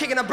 Kicking a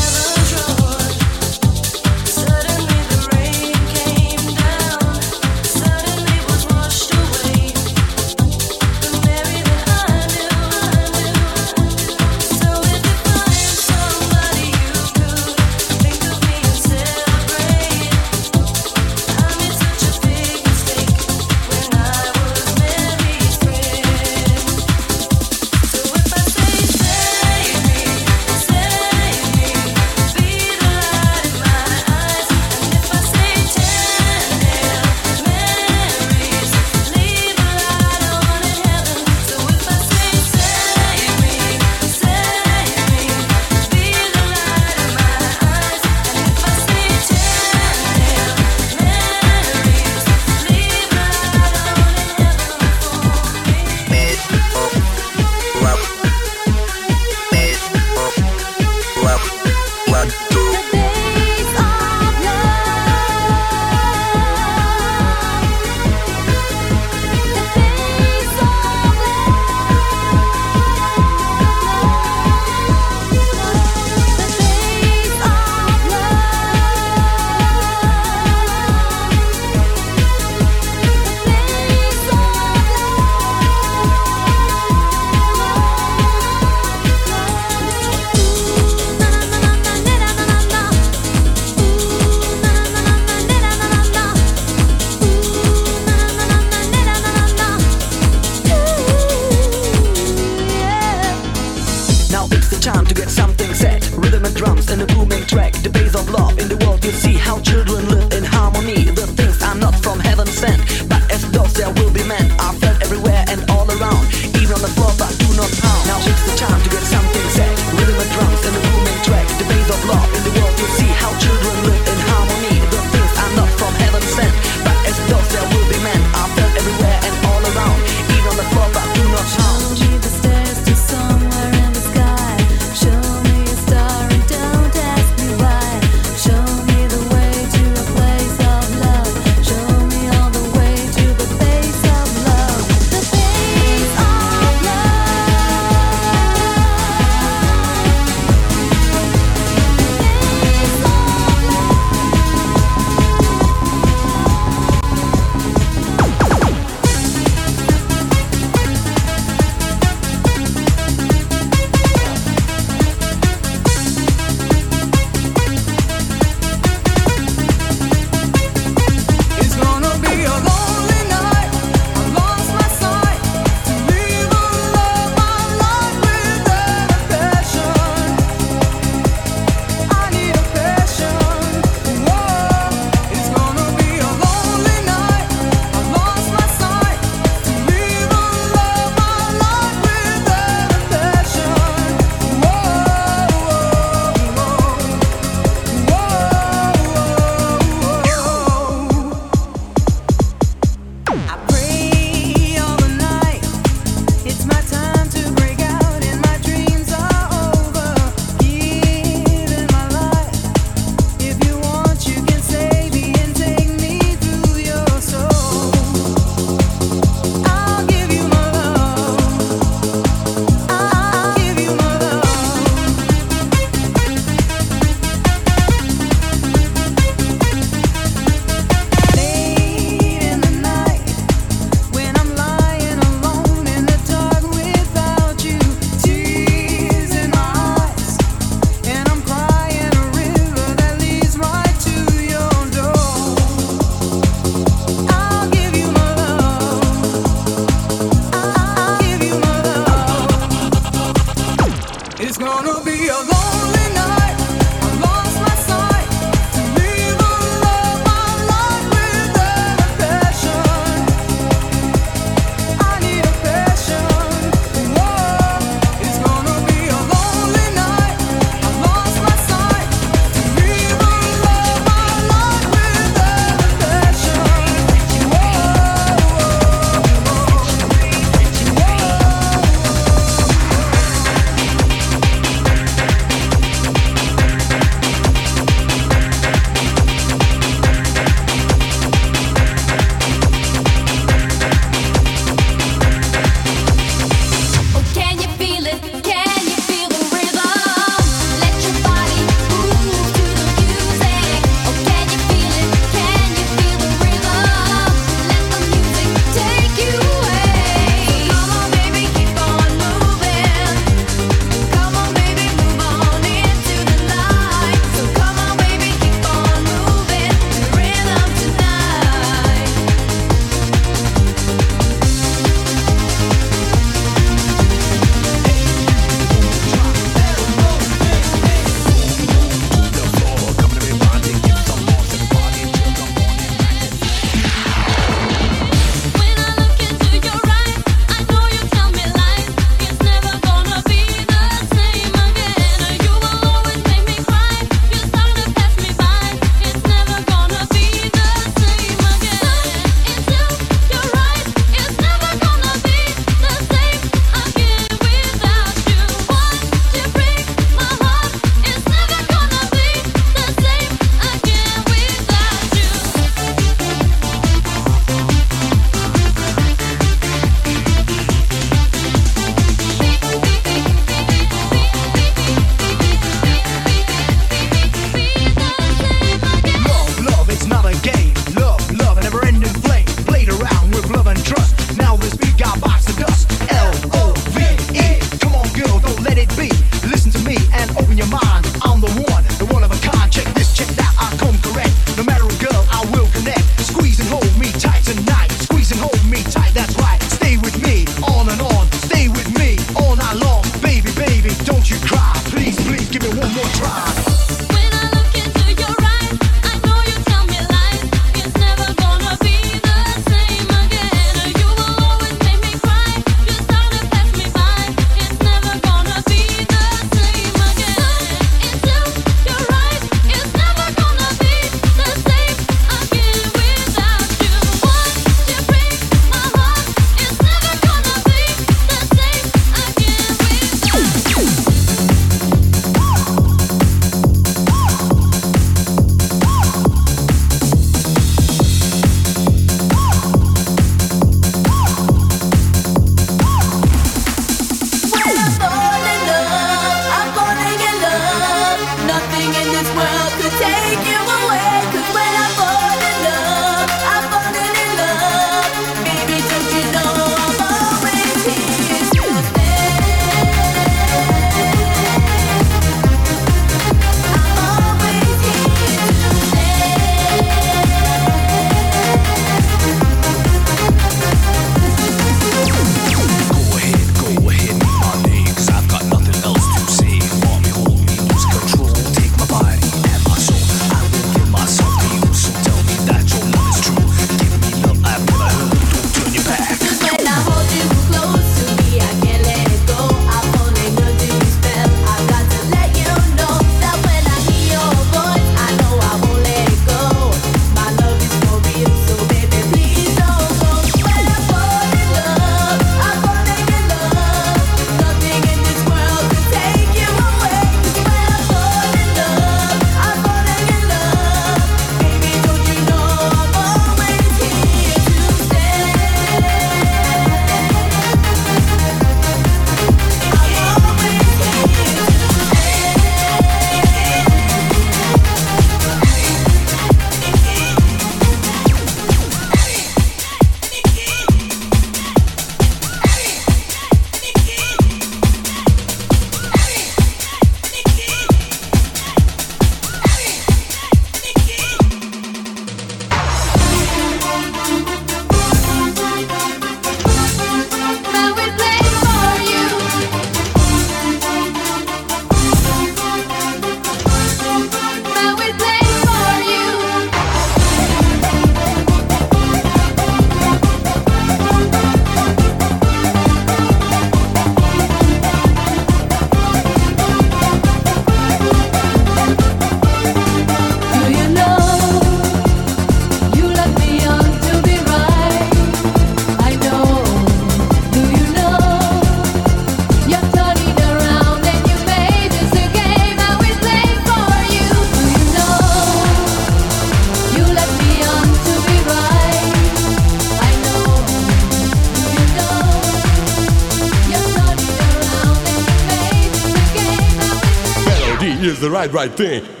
right thing.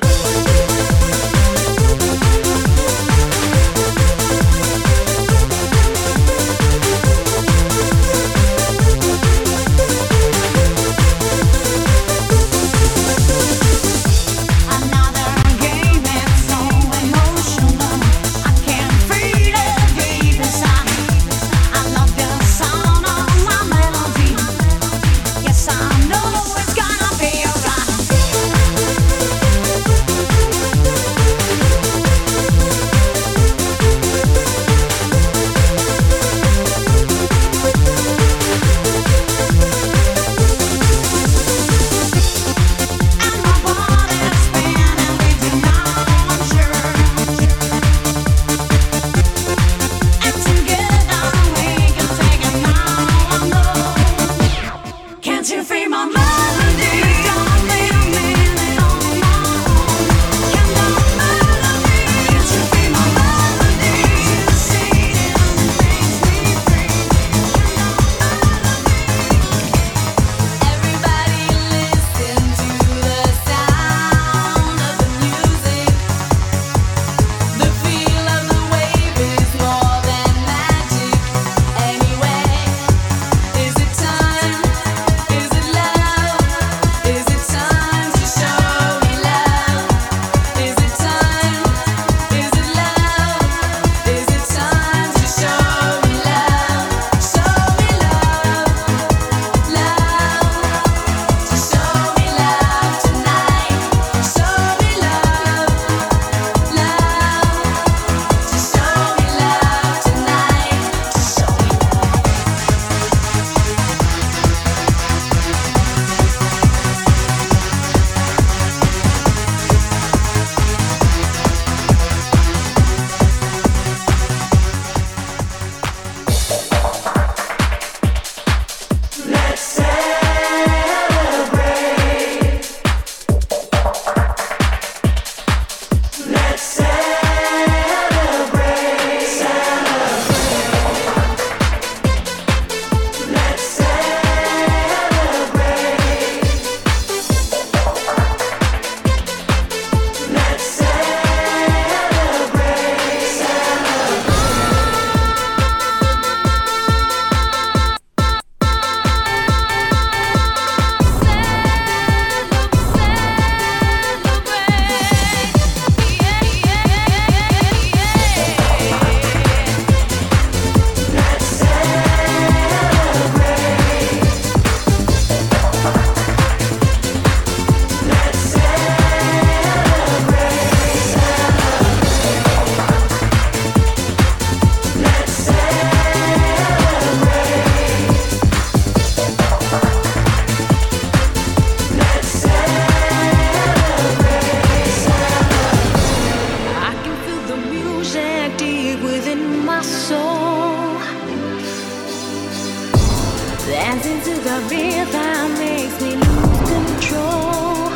Dancing to the rhythm makes me lose control.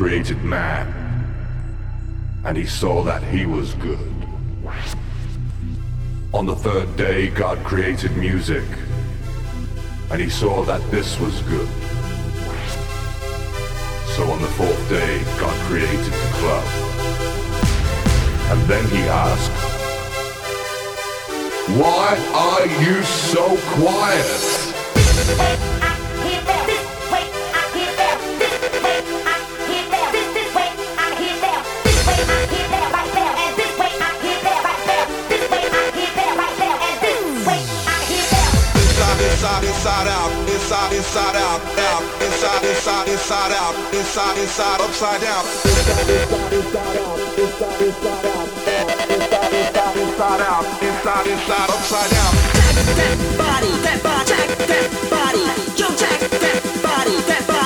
created man, and he saw that he was good. On the third day, God created music, and he saw that this was good. So on the fourth day, God created the club. And then he asked, why are you so quiet? out, out, inside, inside, inside out, inside, inside, upside down. Inside, inside, inside out, inside, inside inside, out, inside, inside, upside down. That, that body, that body, that, that body, yo, check that body, that body.